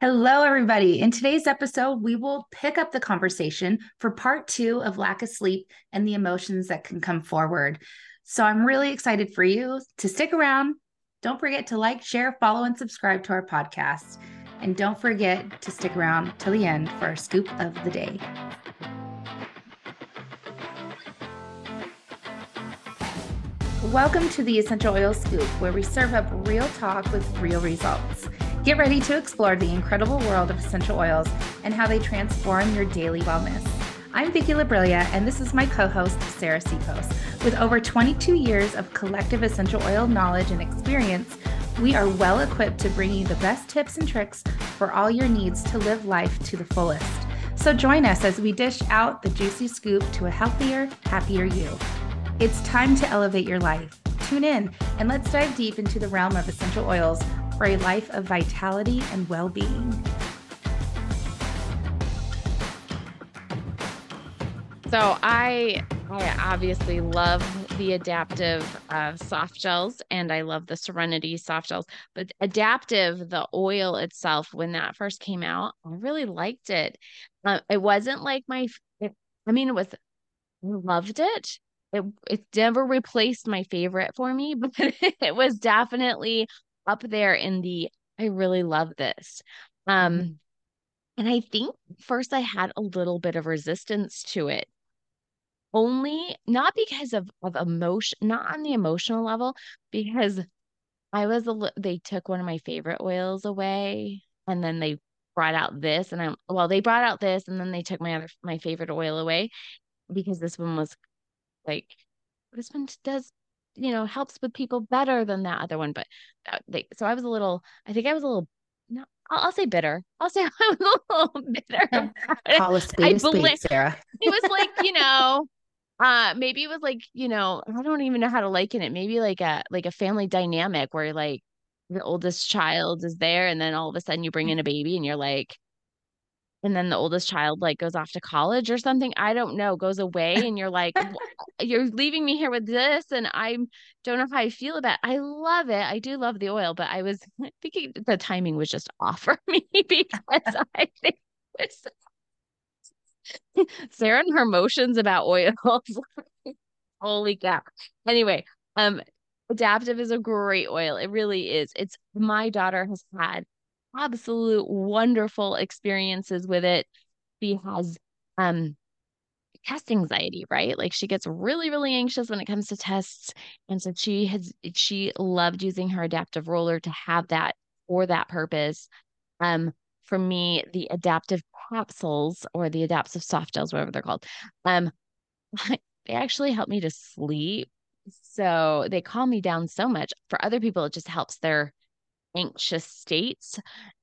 Hello, everybody. In today's episode, we will pick up the conversation for part two of lack of sleep and the emotions that can come forward. So I'm really excited for you to stick around. Don't forget to like, share, follow, and subscribe to our podcast. And don't forget to stick around till the end for our scoop of the day. Welcome to the Essential Oil Scoop, where we serve up real talk with real results. Get ready to explore the incredible world of essential oils and how they transform your daily wellness. I'm Vicki Labrilla, and this is my co host, Sarah Seapos. With over 22 years of collective essential oil knowledge and experience, we are well equipped to bring you the best tips and tricks for all your needs to live life to the fullest. So join us as we dish out the juicy scoop to a healthier, happier you. It's time to elevate your life. Tune in and let's dive deep into the realm of essential oils for a life of vitality and well being. So I I obviously love the Adaptiv uh, soft gels and I love the Serenity soft gels. But Adaptiv, the oil itself, when that first came out, I really liked it. Uh, it wasn't like my, it, I mean, it was, loved it. It it never replaced my favorite for me, but it was definitely up there in the I really love this. Um mm-hmm. and I think first I had a little bit of resistance to it. Only not because of of emotion, not on the emotional level, because I was a li- they took one of my favorite oils away and then they brought out this and I'm well they brought out this and then they took my other my favorite oil away because this one was like this one does you know helps with people better than that other one but that, they, so i was a little i think i was a little no I'll, I'll say bitter. I'll say i was a little bitter call a spade a spade sarah. it was like you know uh maybe it was like you know i don't even know how to liken it maybe like a like a family dynamic where like the oldest child is there and then all of a sudden you bring in a baby and you're like and then the oldest child like goes off to college or something i don't know goes away and you're like you're leaving me here with this and i don't know how i feel about it. i love it i do love the oil but i was thinking the timing was just off for me because i think was sarah and her emotions about oils holy cow anyway um Adaptiv is a great oil it really is it's my daughter has had absolute wonderful experiences with it. She has um test anxiety, right? Like she gets really, really anxious when it comes to tests. And so she has she loved using her Adaptiv roller to have that for that purpose. Um, for me, the Adaptiv capsules or the Adaptiv soft gels, whatever they're called, um, they actually help me to sleep. So they calm me down so much. For other people, it just helps their anxious states.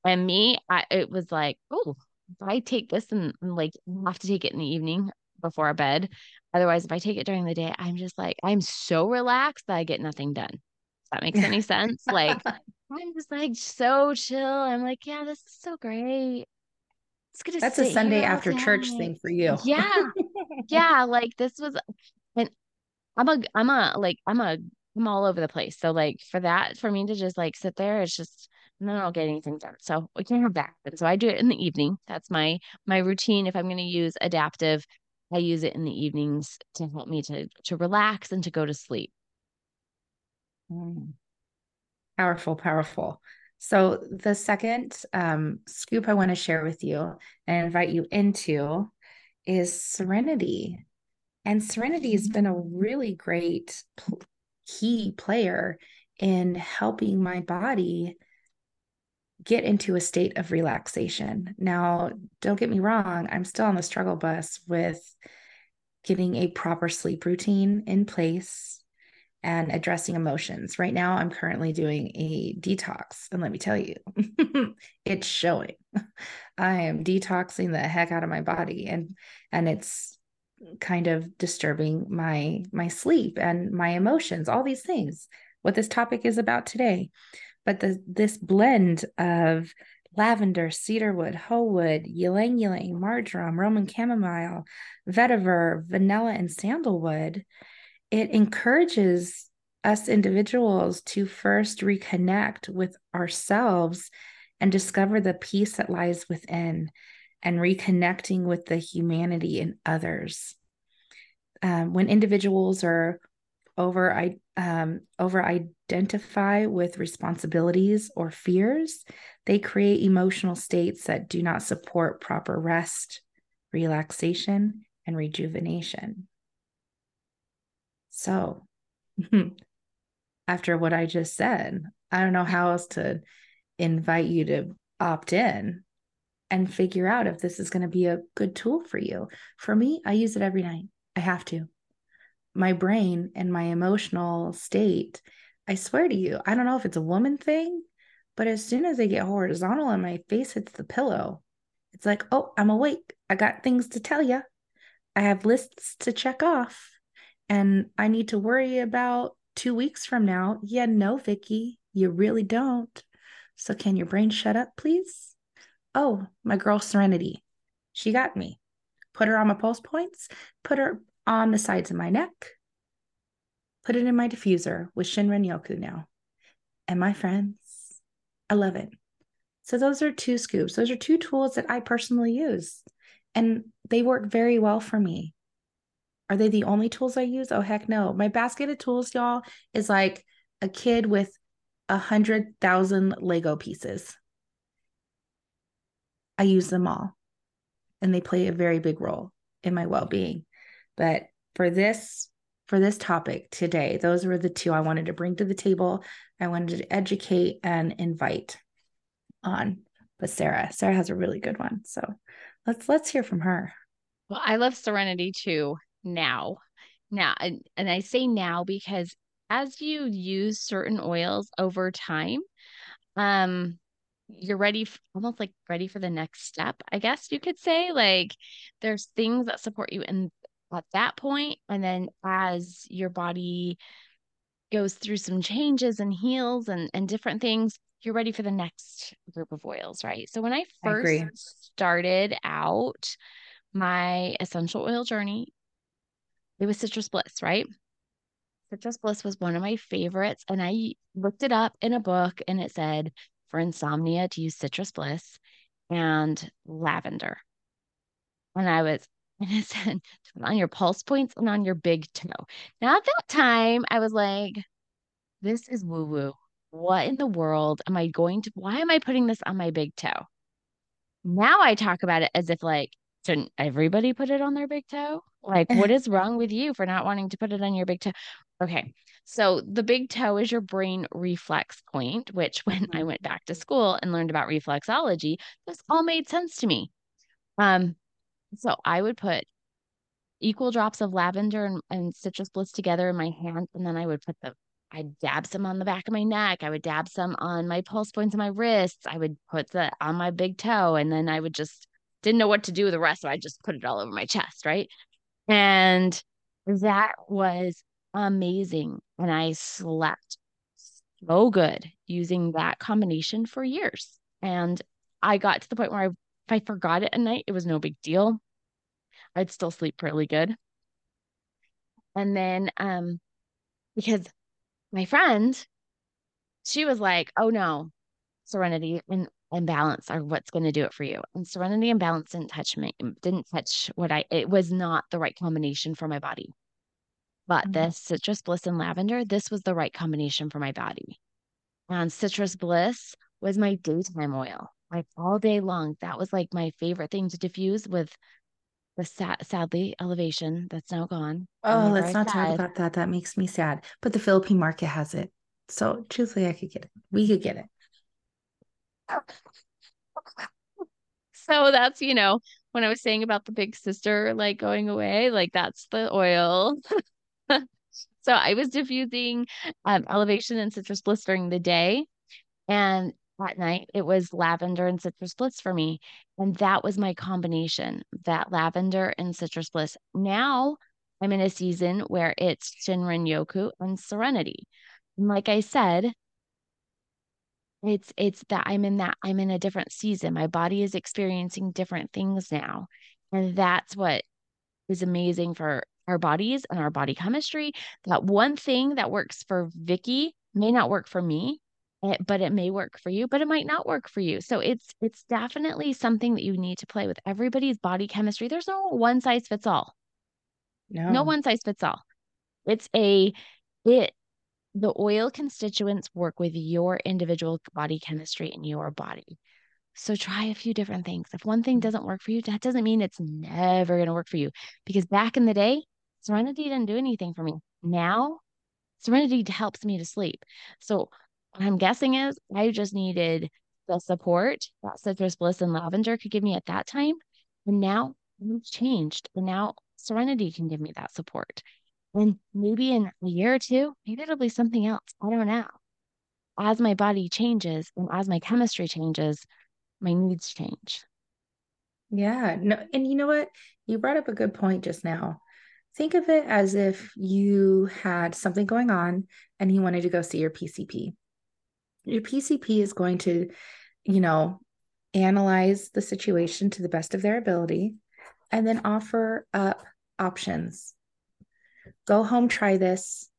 And me, I it was like, oh, if I take this and, like have to take it in the evening before bed. Otherwise, if I take it during the day, I'm just like, I'm so relaxed that I get nothing done. If that makes any sense. Like I'm just like so chill. I'm like, yeah, this is so great. It's gonna That's a Sunday after church thing for you. Yeah. yeah. Like this was and I'm a I'm a like I'm a I'm all over the place. So like for that, for me to just like sit there, it's just and then I don't get anything done. So we can't have that. And so I do it in the evening. That's my my routine. If I'm going to use Adaptiv, I use it in the evenings to help me to to relax and to go to sleep. Mm. Powerful, powerful. So the second um, scoop I want to share with you and invite you into is serenity. And serenity has been a really great key player in helping my body get into a state of relaxation. Now, don't get me wrong, I'm still on the struggle bus with getting a proper sleep routine in place and addressing emotions. Right now, I'm currently doing a detox, and let me tell you, it's showing. I am detoxing the heck out of my body and and it's kind of disturbing my my sleep and my emotions all these things what this topic is about today. But the this blend of lavender cedarwood wood, ylang ylang marjoram roman chamomile vetiver vanilla and sandalwood it encourages us individuals to first reconnect with ourselves and discover the peace that lies within and reconnecting with the humanity in others. Um, when individuals are over I um, over identify with responsibilities or fears, they create emotional states that do not support proper rest, relaxation, and rejuvenation. So, after what I just said, I don't know how else to invite you to opt in and figure out if this is going to be a good tool for you. For me, I use it every night. I have to my brain and my emotional state, I swear to you, I don't know if it's a woman thing, but as soon as I get horizontal and my face hits the pillow, it's like, oh, I'm awake. I got things to tell you. I have lists to check off. And I need to worry about two weeks from now. Yeah, no, Vicki, you really don't. So can your brain shut up, please? Oh, my girl Serenity. She got me. Put her on my pulse points, put her on the sides of my neck. Put it in my diffuser with Shinrin Yoku now. And my friends, I love it. So those are two scoops. Those are two tools that I personally use. And they work very well for me. Are they the only tools I use? Oh heck no. My basket of tools, y'all, is like a kid with a hundred thousand Lego pieces. I use them all. And they play a very big role in my well-being. But for this for this topic today, those were the two I wanted to bring to the table. I wanted to educate and invite on. But Sarah, Sarah has a really good one. So let's let's hear from her. Well, I love Serenity too now. Now, and, and I say now because as you use certain oils over time, um, you're ready f- almost like ready for the next step i guess you could say like there's things that support you in at that point and then as your body goes through some changes and heals and and different things you're ready for the next group of oils right? So when i first I started out my essential oil journey it was citrus bliss right? Citrus bliss was one of my favorites and i looked it up in a book and it said for insomnia to use citrus bliss and lavender and i was and it said on your pulse points and on your big toe. Now, at that time, I was like, this is woo woo. What in the world am I going to? Why am I putting this on my big toe? Now I talk about it as if, like, shouldn't everybody put it on their big toe? Like, what is wrong with you for not wanting to put it on your big toe? Okay. So the big toe is your brain reflex point, which when I mm-hmm. went back to school and learned about reflexology, this all made sense to me. Um, so I would put equal drops of lavender and, and citrus bliss together in my hand, and then I would put the I'd dab some on the back of my neck. I would dab some on my pulse points and my wrists. I would put the on my big toe, and then I would just didn't know what to do with the rest, so I just put it all over my chest, right? And that was amazing, and I slept so good using that combination for years. And I got to the point where I, if I forgot it at night, it was no big deal. I'd still sleep really good. And then um because my friend, she was like, "Oh no, serenity and, and balance are what's going to do it for you." And serenity and balance didn't touch me, didn't touch what I it was not the right combination for my body. But mm-hmm. this citrus bliss and lavender, this was the right combination for my body. And citrus bliss was my daytime oil. Like all day long. That was like my favorite thing to diffuse with the sad, sadly elevation that's now gone. Oh, let's not talk about that. That makes me sad. But the Philippine market has it. So truthfully, I could get it. We could get it. So that's, you know, when I was saying about the big sister like going away, like that's the oil. so I was diffusing um, elevation and citrus bliss during the day. And that night it was lavender and citrus bliss for me. And that was my combination that lavender and citrus bliss. Now i'm in a season where it's shinrin yoku and serenity. And like i said it's it's that i'm in that i'm in a different season. My body is experiencing different things now. And that's what is amazing for our bodies and our body chemistry that one thing that works for Vicki may not work for me it, but it may work for you, but it might not work for you. So it's it's definitely something that you need to play with. Everybody's body chemistry. There's no one size fits all. No. No one size fits all. It's a it the oil constituents work with your individual body chemistry in your body. So try a few different things. If one thing mm. doesn't work for you, that doesn't mean it's never going to work for you. Because back in the day, Serenity didn't do anything for me. Now, Serenity helps me to sleep. So what I'm guessing is I just needed the support that citrus bliss and lavender could give me at that time. And now it's changed. And now Serenity can give me that support. And maybe in a year or two, maybe it'll be something else. I don't know. As my body changes and as my chemistry changes, my needs change. Yeah. No, and you know what? You brought up a good point just now. Think of it as if you had something going on and you wanted to go see your PCP. Your PCP is going to, you know, analyze the situation to the best of their ability and then offer up options. Go home, try this,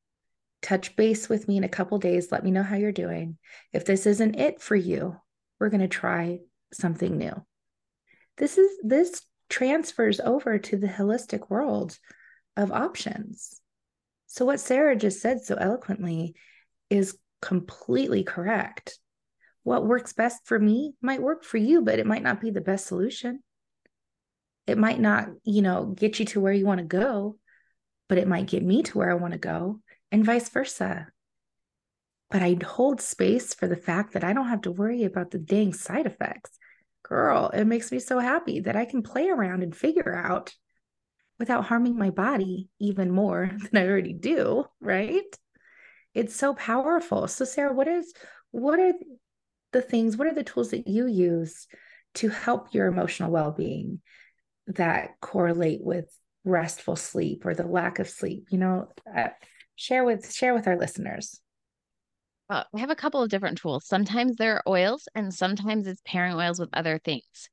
touch base with me in a couple days. Let me know how you're doing. If this isn't it for you, we're going to try something new. This is this transfers over to the holistic world of options. So what Sarah just said so eloquently is completely correct. What works best for me might work for you, but it might not be the best solution. It might not, you know, get you to where you want to go, but it might get me to where I want to go, and vice versa. But I hold space for the fact that I don't have to worry about the dang side effects. Girl, it makes me so happy that I can play around and figure out without harming my body even more than I already do, right? It's so powerful. So Sarah, what is what are the things, what are the tools that you use to help your emotional well-being that correlate with restful sleep or the lack of sleep? You know, uh, share with share with our listeners. Well, I have a couple of different tools. Sometimes they're oils and sometimes it's pairing oils with other things.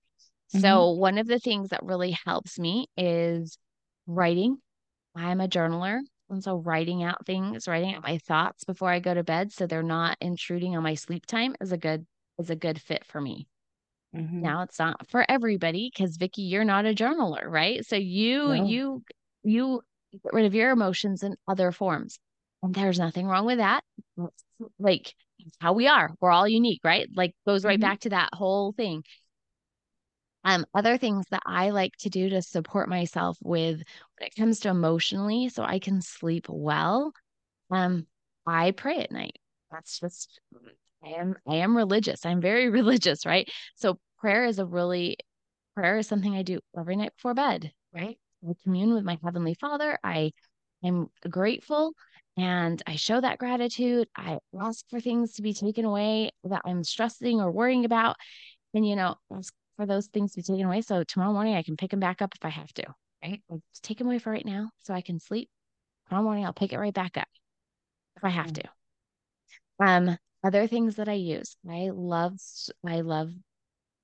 Mm-hmm. So, one of the things that really helps me is writing. I'm a journaler. And so, writing out things, writing out my thoughts before I go to bed so they're not intruding on my sleep time is a good is a good fit for me. Mm-hmm. Now it's not for everybody because Vicki, you're not a journaler, right? So you no. you you get rid of your emotions in other forms. And there's nothing wrong with that. Like how we are. We're all unique, right? Like goes right mm-hmm. back to that whole thing. Um, other things that I like to do to support myself with when it comes to emotionally, so I can sleep well. Um, I pray at night. That's just I am I am religious. I'm very religious, right? So prayer is a really prayer is something I do every night before bed, right? I commune with my heavenly Father. I am grateful and I show that gratitude. I ask for things to be taken away that I'm stressing or worrying about. And, you know, ask for those things to be taken away. So tomorrow morning I can pick them back up if I have to, right? I'll take them away for right now so I can sleep. Tomorrow morning I'll pick it right back up if I have mm. to. Um, other things that I use, I love, I love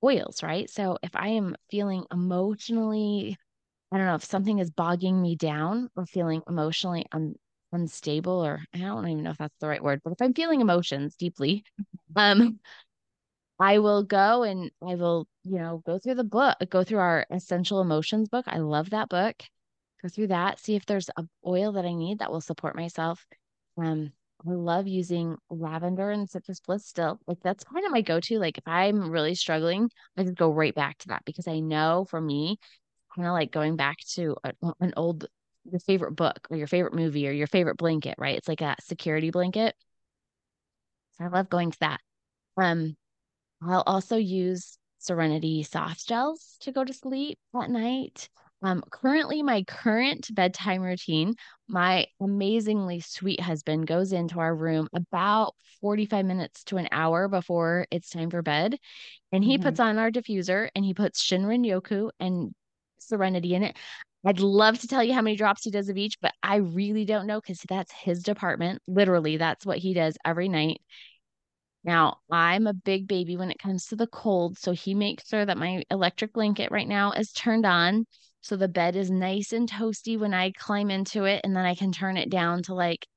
oils, right? So if I am feeling emotionally, I don't know, if something is bogging me down or feeling emotionally un- unstable, or I don't even know if that's the right word, but if I'm feeling emotions deeply, um, I will go and I will, you know, go through the book, go through our essential emotions book. I love that book. Go through that, see if there's a oil that I need that will support myself. Um, I love using lavender and citrus bliss still. Like that's kind of my go-to. Like if I'm really struggling, I just go right back to that because I know for me, kind of like going back to a, an old your favorite book or your favorite movie or your favorite blanket, right? It's like a security blanket. So I love going to that. Um, I'll also use Serenity soft gels to go to sleep at night. Um, currently, my current bedtime routine, my amazingly sweet husband goes into our room about 45 minutes to an hour before it's time for bed. And he mm-hmm. puts on our diffuser and he puts Shinrin Yoku and Serenity in it. I'd love to tell you how many drops he does of each, but I really don't know because that's his department. Literally, that's what he does every night. Now, I'm a big baby when it comes to the cold. So he makes sure that my electric blanket right now is turned on so the bed is nice and toasty when I climb into it, and then I can turn it down to like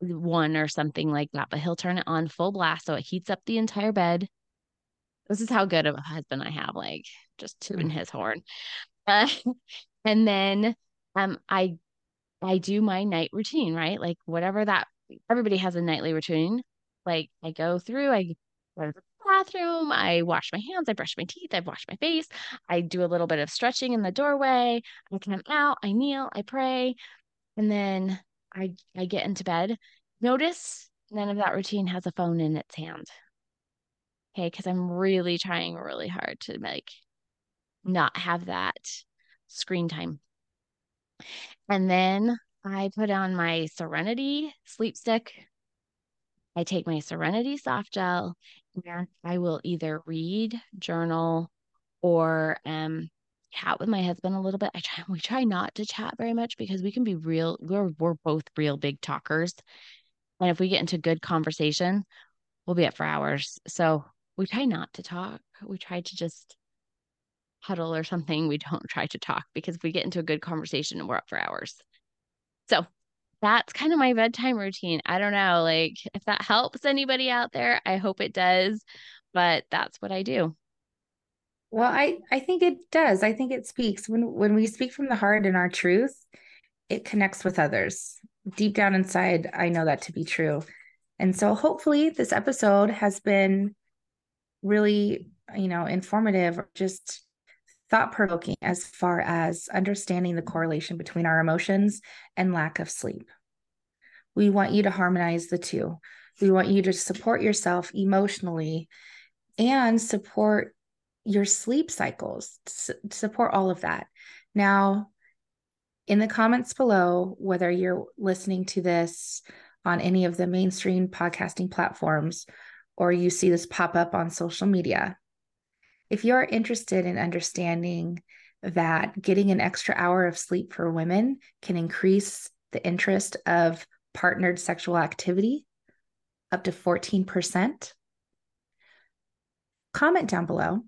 one or something like that, but he'll turn it on full blast so it heats up the entire bed. This is how good of a husband I have, like just tooting his horn. Uh, and then um I I do my night routine, right? Like whatever that everybody has a nightly routine. Like I go through, I go to the bathroom, I wash my hands, I brush my teeth, I wash my face, I do a little bit of stretching in the doorway, I come out, I kneel, I pray, and then I I get into bed. Notice none of that routine has a phone in its hand. Okay, because I'm really trying really hard to like not have that screen time. And then I put on my Serenity sleep stick. I take my Serenity soft gel and I will either read, journal, or um chat with my husband a little bit. I try we try not to chat very much because we can be real we're we're both real big talkers. And if we get into good conversation, we'll be up for hours. So we try not to talk. We try to just huddle or something. We don't try to talk because if we get into a good conversation we're up for hours. So that's kind of my bedtime routine. I don't know, like if that helps anybody out there, I hope it does, but that's what I do. Well, I I think it does. I think it speaks when when we speak from the heart and our truth, it connects with others. Deep down inside, I know that to be true. And so hopefully this episode has been really, you know, informative or just thought provoking as far as understanding the correlation between our emotions and lack of sleep. We want you to harmonize the two. We want you to support yourself emotionally and support your sleep cycles, support all of that. Now, in the comments below, whether you're listening to this on any of the mainstream podcasting platforms or you see this pop up on social media, if you're interested in understanding that getting an extra hour of sleep for women can increase the interest of partnered sexual activity up to 14%, comment down below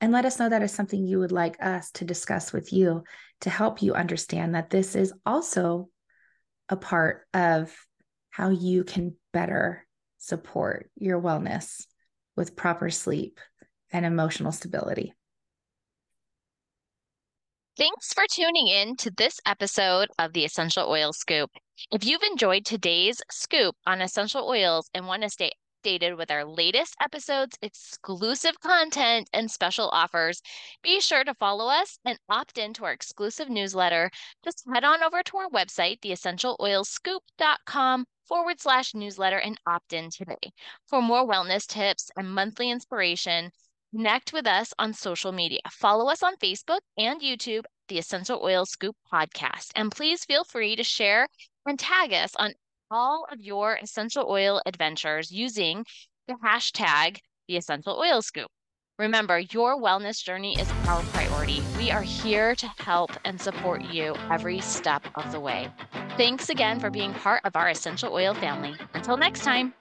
and let us know that is something you would like us to discuss with you to help you understand that this is also a part of how you can better support your wellness with proper sleep and emotional stability. Thanks for tuning in to this episode of the Essential Oil Scoop. If you've enjoyed today's scoop on essential oils and want to stay updated with our latest episodes, exclusive content, and special offers, be sure to follow us and opt into our exclusive newsletter. Just head on over to our website, theessentialoilscoop.com forward slash newsletter, and opt in today. For more wellness tips and monthly inspiration, Connect with us on social media. Follow us on Facebook and YouTube, the Essential Oil Scoop podcast. And please feel free to share and tag us on all of your essential oil adventures using the hashtag the Essential Oil Scoop. Remember, your wellness journey is our priority. We are here to help and support you every step of the way. Thanks again for being part of our essential oil family. Until next time.